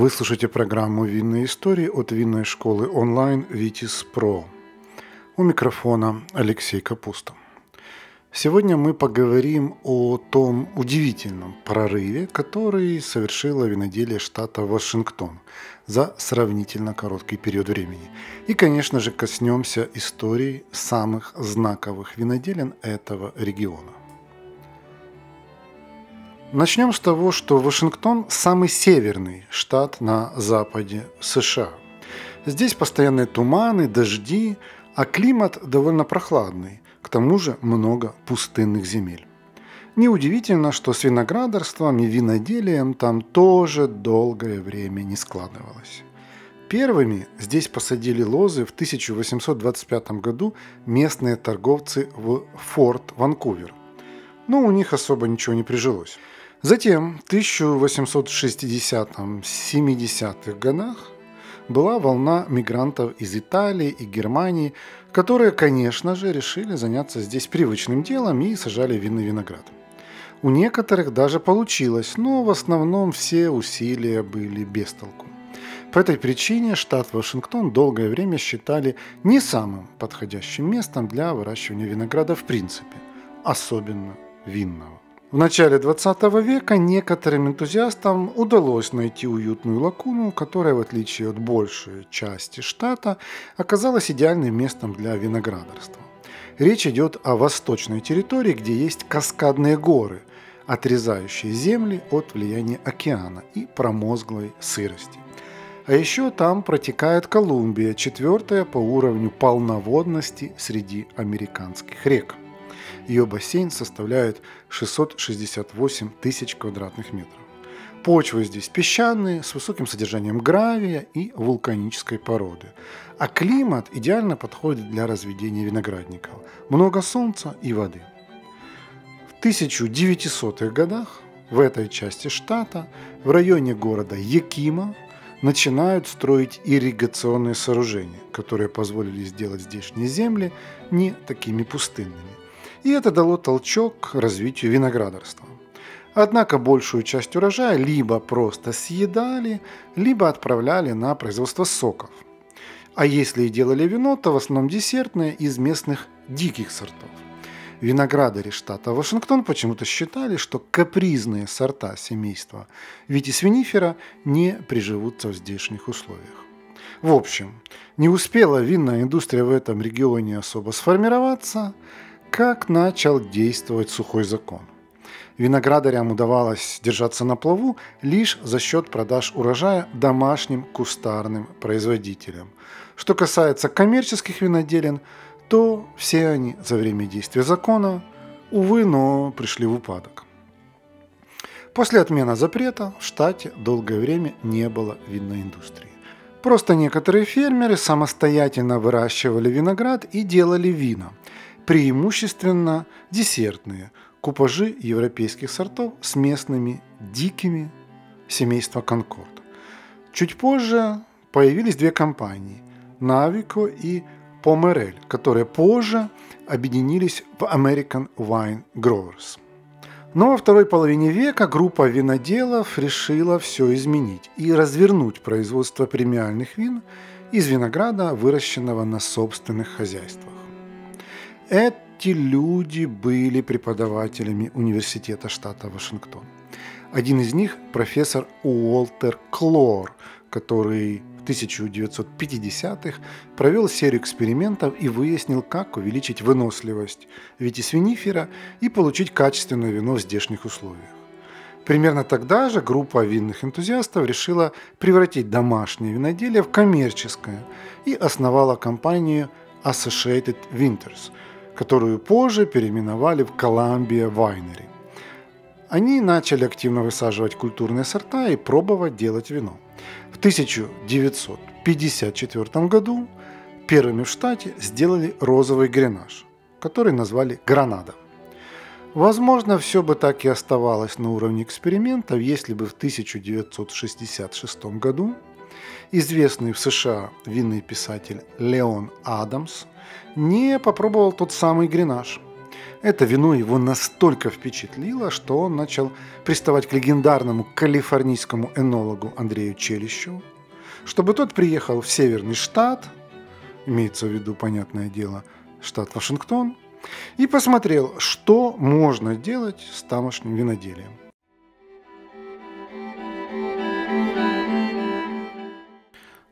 Вы слушаете программу «Винные истории» от винной школы онлайн «Витис Про». У микрофона Алексей Капуста. Сегодня мы поговорим о том удивительном прорыве, который совершило виноделие штата Вашингтон за сравнительно короткий период времени. И, конечно же, коснемся истории самых знаковых виноделин этого региона. Начнем с того, что Вашингтон – самый северный штат на западе США. Здесь постоянные туманы, дожди, а климат довольно прохладный, к тому же много пустынных земель. Неудивительно, что с виноградарством и виноделием там тоже долгое время не складывалось. Первыми здесь посадили лозы в 1825 году местные торговцы в Форт Ванкувер. Но у них особо ничего не прижилось. Затем в 1860-70-х годах была волна мигрантов из Италии и Германии, которые, конечно же, решили заняться здесь привычным делом и сажали винный виноград. У некоторых даже получилось, но в основном все усилия были без толку. По этой причине штат Вашингтон долгое время считали не самым подходящим местом для выращивания винограда в принципе, особенно винного. В начале 20 века некоторым энтузиастам удалось найти уютную лакуну, которая, в отличие от большей части штата, оказалась идеальным местом для виноградарства. Речь идет о восточной территории, где есть каскадные горы, отрезающие земли от влияния океана и промозглой сырости. А еще там протекает Колумбия, четвертая по уровню полноводности среди американских рек. Ее бассейн составляет 668 тысяч квадратных метров. Почвы здесь песчаные, с высоким содержанием гравия и вулканической породы. А климат идеально подходит для разведения виноградников. Много солнца и воды. В 1900-х годах в этой части штата, в районе города Якима, начинают строить ирригационные сооружения, которые позволили сделать здешние земли не такими пустынными и это дало толчок развитию виноградарства. Однако большую часть урожая либо просто съедали, либо отправляли на производство соков. А если и делали вино, то в основном десертное из местных диких сортов. Виноградари штата Вашингтон почему-то считали, что капризные сорта семейства витисвинифера не приживутся в здешних условиях. В общем, не успела винная индустрия в этом регионе особо сформироваться – как начал действовать сухой закон. Виноградарям удавалось держаться на плаву лишь за счет продаж урожая домашним кустарным производителям. Что касается коммерческих виноделин, то все они за время действия закона, увы, но пришли в упадок. После отмены запрета в штате долгое время не было винной индустрии. Просто некоторые фермеры самостоятельно выращивали виноград и делали вина – преимущественно десертные купажи европейских сортов с местными дикими семейства Конкорд. Чуть позже появились две компании – Navico и Pomerel, которые позже объединились в American Wine Growers. Но во второй половине века группа виноделов решила все изменить и развернуть производство премиальных вин из винограда, выращенного на собственных хозяйствах. Эти люди были преподавателями университета штата Вашингтон. Один из них – профессор Уолтер Клор, который в 1950-х провел серию экспериментов и выяснил, как увеличить выносливость витисвинифера и получить качественное вино в здешних условиях. Примерно тогда же группа винных энтузиастов решила превратить домашнее виноделие в коммерческое и основала компанию Associated Winters – которую позже переименовали в Columbia Winery. Они начали активно высаживать культурные сорта и пробовать делать вино. В 1954 году первыми в штате сделали розовый гренаж, который назвали «Гранада». Возможно, все бы так и оставалось на уровне экспериментов, если бы в 1966 году известный в США винный писатель Леон Адамс не попробовал тот самый гренаж. Это вино его настолько впечатлило, что он начал приставать к легендарному калифорнийскому энологу Андрею Челищеву, чтобы тот приехал в северный штат, имеется в виду, понятное дело, штат Вашингтон, и посмотрел, что можно делать с тамошним виноделием.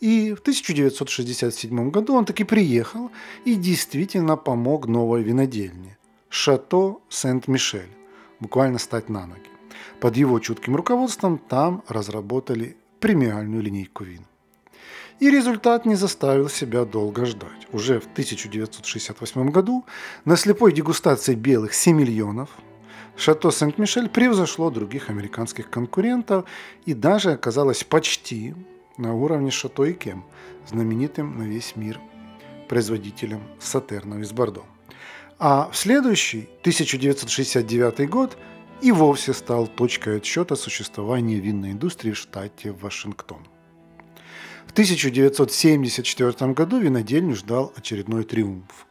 И в 1967 году он таки приехал и действительно помог новой винодельне – Шато Сент-Мишель, буквально стать на ноги. Под его чутким руководством там разработали премиальную линейку вин. И результат не заставил себя долго ждать. Уже в 1968 году на слепой дегустации белых 7 миллионов Шато Сент-Мишель превзошло других американских конкурентов и даже оказалось почти на уровне Шато и Кем, знаменитым на весь мир производителем Сатернов из Бордо. А в следующий, 1969 год, и вовсе стал точкой отсчета существования винной индустрии в штате Вашингтон. В 1974 году винодельню ждал очередной триумф.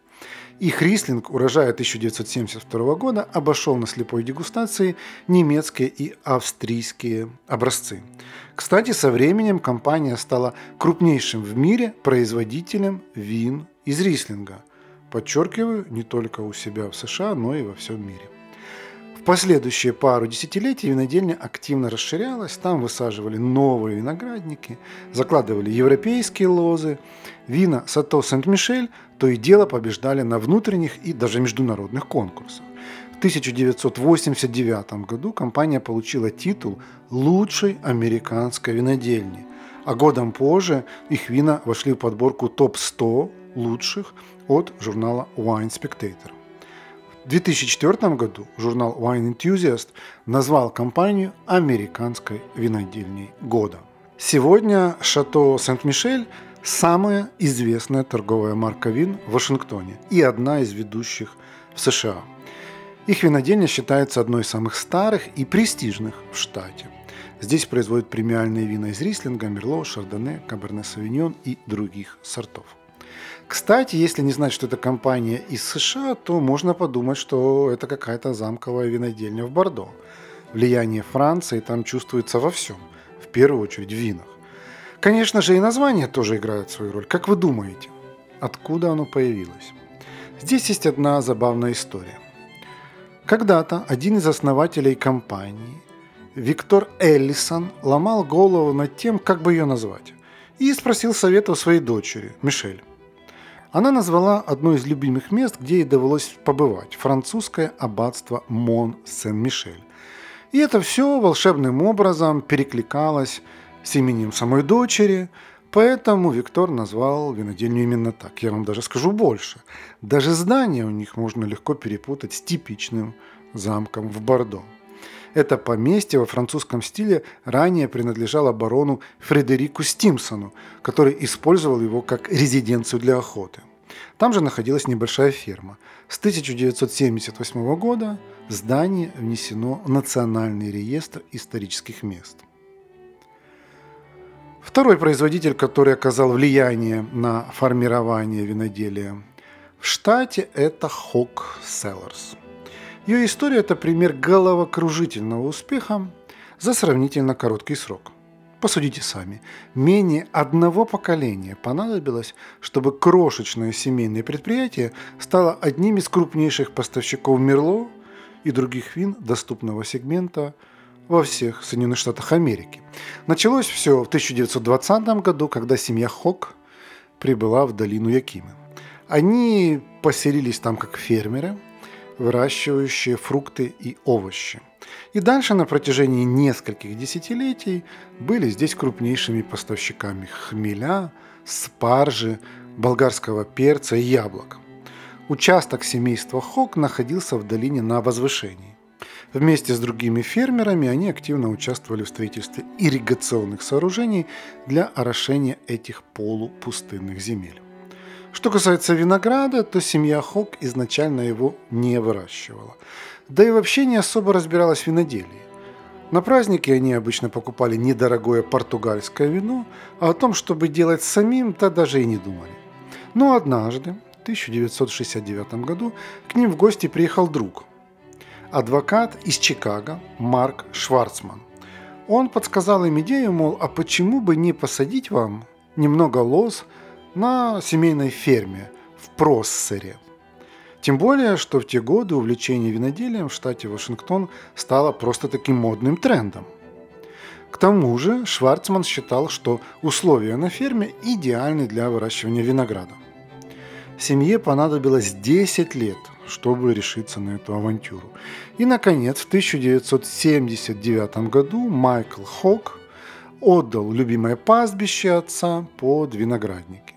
Их рислинг урожая 1972 года обошел на слепой дегустации немецкие и австрийские образцы. Кстати, со временем компания стала крупнейшим в мире производителем вин из рислинга. Подчеркиваю, не только у себя в США, но и во всем мире последующие пару десятилетий винодельня активно расширялась, там высаживали новые виноградники, закладывали европейские лозы, вина Сато Сент-Мишель то и дело побеждали на внутренних и даже международных конкурсах. В 1989 году компания получила титул лучшей американской винодельни, а годом позже их вина вошли в подборку топ-100 лучших от журнала Wine Spectator. В 2004 году журнал Wine Enthusiast назвал компанию американской винодельней года. Сегодня Шато Сент-Мишель – самая известная торговая марка вин в Вашингтоне и одна из ведущих в США. Их винодельня считается одной из самых старых и престижных в штате. Здесь производят премиальные вина из рислинга, мерло, шардоне, каберне савиньон и других сортов. Кстати, если не знать, что это компания из США, то можно подумать, что это какая-то замковая винодельня в Бордо. Влияние Франции там чувствуется во всем, в первую очередь в винах. Конечно же, и название тоже играет свою роль. Как вы думаете, откуда оно появилось? Здесь есть одна забавная история. Когда-то один из основателей компании, Виктор Эллисон, ломал голову над тем, как бы ее назвать, и спросил совета у своей дочери, Мишель. Она назвала одно из любимых мест, где ей довелось побывать – французское аббатство Мон-Сен-Мишель. И это все волшебным образом перекликалось с именем самой дочери, поэтому Виктор назвал винодельню именно так. Я вам даже скажу больше. Даже здание у них можно легко перепутать с типичным замком в Бордо. Это поместье во французском стиле ранее принадлежало барону Фредерику Стимсону, который использовал его как резиденцию для охоты. Там же находилась небольшая ферма. С 1978 года здание внесено в Национальный реестр исторических мест. Второй производитель, который оказал влияние на формирование виноделия в штате, это Hawk Cellars – ее история – это пример головокружительного успеха за сравнительно короткий срок. Посудите сами. Менее одного поколения понадобилось, чтобы крошечное семейное предприятие стало одним из крупнейших поставщиков Мерло и других вин доступного сегмента во всех Соединенных Штатах Америки. Началось все в 1920 году, когда семья Хок прибыла в долину Якимы. Они поселились там как фермеры – выращивающие фрукты и овощи. И дальше на протяжении нескольких десятилетий были здесь крупнейшими поставщиками хмеля, спаржи, болгарского перца и яблок. Участок семейства Хок находился в долине на возвышении. Вместе с другими фермерами они активно участвовали в строительстве ирригационных сооружений для орошения этих полупустынных земель. Что касается винограда, то семья Хок изначально его не выращивала. Да и вообще не особо разбиралась в виноделии. На праздники они обычно покупали недорогое португальское вино, а о том, чтобы делать самим, то даже и не думали. Но однажды, в 1969 году, к ним в гости приехал друг, адвокат из Чикаго Марк Шварцман. Он подсказал им идею, мол, а почему бы не посадить вам немного лоз на семейной ферме в Проссере – тем более, что в те годы увлечение виноделием в штате Вашингтон стало просто таким модным трендом. К тому же Шварцман считал, что условия на ферме идеальны для выращивания винограда. Семье понадобилось 10 лет, чтобы решиться на эту авантюру. И, наконец, в 1979 году Майкл Хок отдал любимое пастбище отца под виноградники.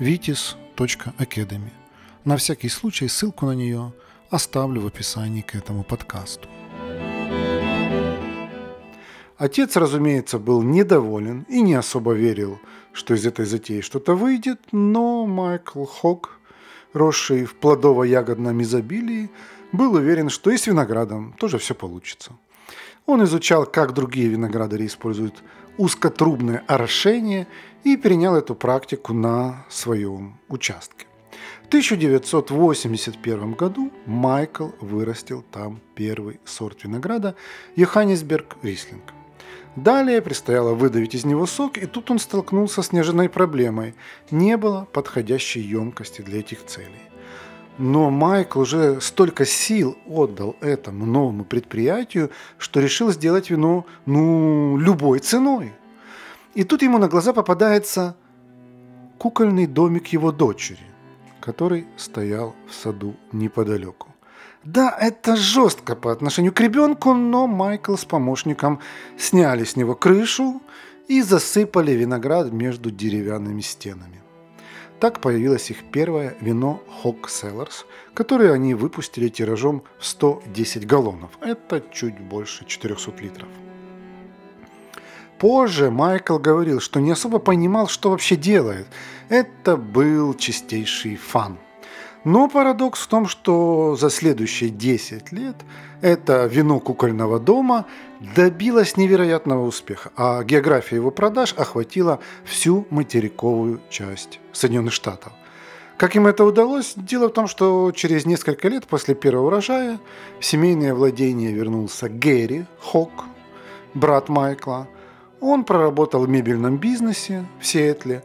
vitis Academy. На всякий случай ссылку на нее оставлю в описании к этому подкасту. Отец, разумеется, был недоволен и не особо верил, что из этой затеи что-то выйдет, но Майкл Хок, росший в плодово-ягодном изобилии, был уверен, что и с виноградом тоже все получится. Он изучал, как другие виноградари используют узкотрубное орошение и перенял эту практику на своем участке. В 1981 году Майкл вырастил там первый сорт винограда Йоханнесберг Рислинг. Далее предстояло выдавить из него сок, и тут он столкнулся с неожиданной проблемой. Не было подходящей емкости для этих целей. Но Майкл уже столько сил отдал этому новому предприятию, что решил сделать вино, ну, любой ценой. И тут ему на глаза попадается кукольный домик его дочери, который стоял в саду неподалеку. Да, это жестко по отношению к ребенку, но Майкл с помощником сняли с него крышу и засыпали виноград между деревянными стенами. Так появилось их первое вино Hawk Cellars, которое они выпустили тиражом в 110 галлонов. Это чуть больше 400 литров. Позже Майкл говорил, что не особо понимал, что вообще делает. Это был чистейший фан. Но парадокс в том, что за следующие 10 лет это вино кукольного дома добилось невероятного успеха, а география его продаж охватила всю материковую часть Соединенных Штатов. Как им это удалось? Дело в том, что через несколько лет после первого урожая в семейное владение вернулся Гэри Хок, брат Майкла. Он проработал в мебельном бизнесе в Сиэтле,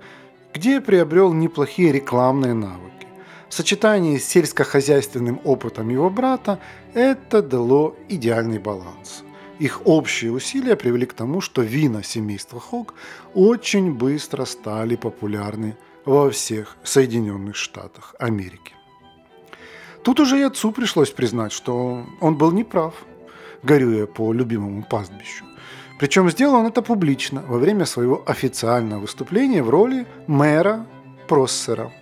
где приобрел неплохие рекламные навыки. В сочетании с сельскохозяйственным опытом его брата это дало идеальный баланс. Их общие усилия привели к тому, что вина семейства Хок очень быстро стали популярны во всех Соединенных Штатах Америки. Тут уже и отцу пришлось признать, что он был неправ, горюя по любимому пастбищу. Причем сделал он это публично во время своего официального выступления в роли мэра Проссера –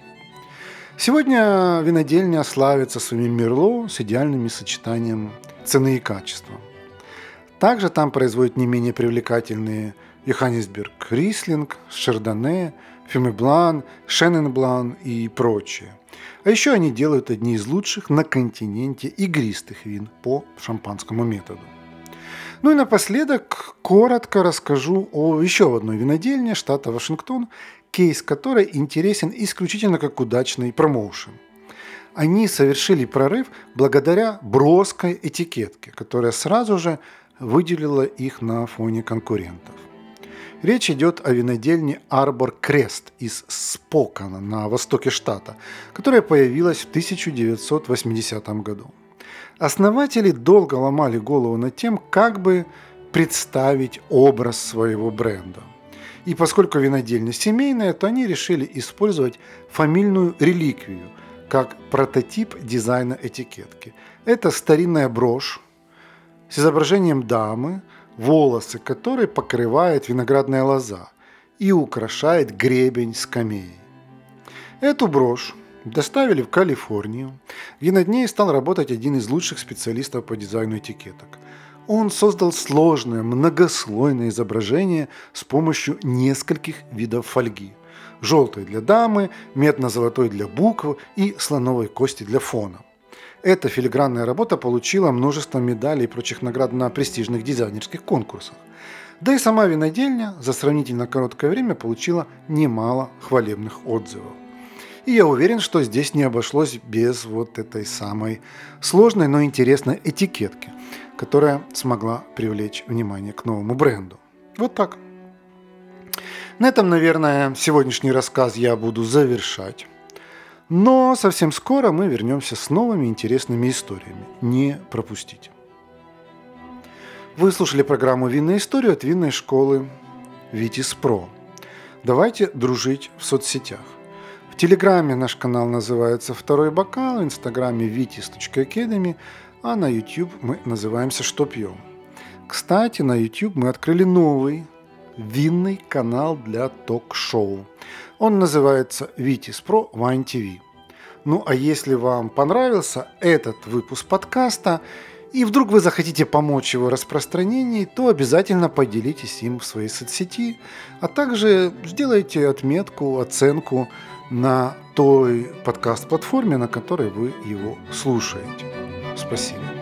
Сегодня винодельня славится своим мерло с идеальным сочетанием цены и качества. Также там производят не менее привлекательные Йоханнесберг Рислинг, Шардоне, Фюмеблан, Шенненблан и прочее. А еще они делают одни из лучших на континенте игристых вин по шампанскому методу. Ну и напоследок коротко расскажу о еще одной винодельне штата Вашингтон, кейс которой интересен исключительно как удачный промоушен. Они совершили прорыв благодаря броской этикетке, которая сразу же выделила их на фоне конкурентов. Речь идет о винодельне Арбор Крест из Спокана на востоке штата, которая появилась в 1980 году. Основатели долго ломали голову над тем, как бы представить образ своего бренда. И поскольку винодельня семейная, то они решили использовать фамильную реликвию как прототип дизайна этикетки. Это старинная брошь с изображением дамы, волосы которой покрывает виноградная лоза и украшает гребень скамеи. Эту брошь доставили в Калифорнию, где над ней стал работать один из лучших специалистов по дизайну этикеток. Он создал сложное, многослойное изображение с помощью нескольких видов фольги. Желтой для дамы, медно-золотой для букв и слоновой кости для фона. Эта филигранная работа получила множество медалей и прочих наград на престижных дизайнерских конкурсах. Да и сама винодельня за сравнительно короткое время получила немало хвалебных отзывов. И я уверен, что здесь не обошлось без вот этой самой сложной, но интересной этикетки, которая смогла привлечь внимание к новому бренду. Вот так. На этом, наверное, сегодняшний рассказ я буду завершать. Но совсем скоро мы вернемся с новыми интересными историями. Не пропустите. Вы слушали программу «Винная история» от винной школы «Витис Про». Давайте дружить в соцсетях. Телеграме наш канал называется «Второй бокал», в Инстаграме vitis.academy, а на YouTube мы называемся «Что пьем». Кстати, на YouTube мы открыли новый винный канал для ток-шоу. Он называется Витис Про Wine TV. Ну а если вам понравился этот выпуск подкаста, и вдруг вы захотите помочь его распространении, то обязательно поделитесь им в своей соцсети, а также сделайте отметку, оценку на той подкаст-платформе, на которой вы его слушаете. Спасибо.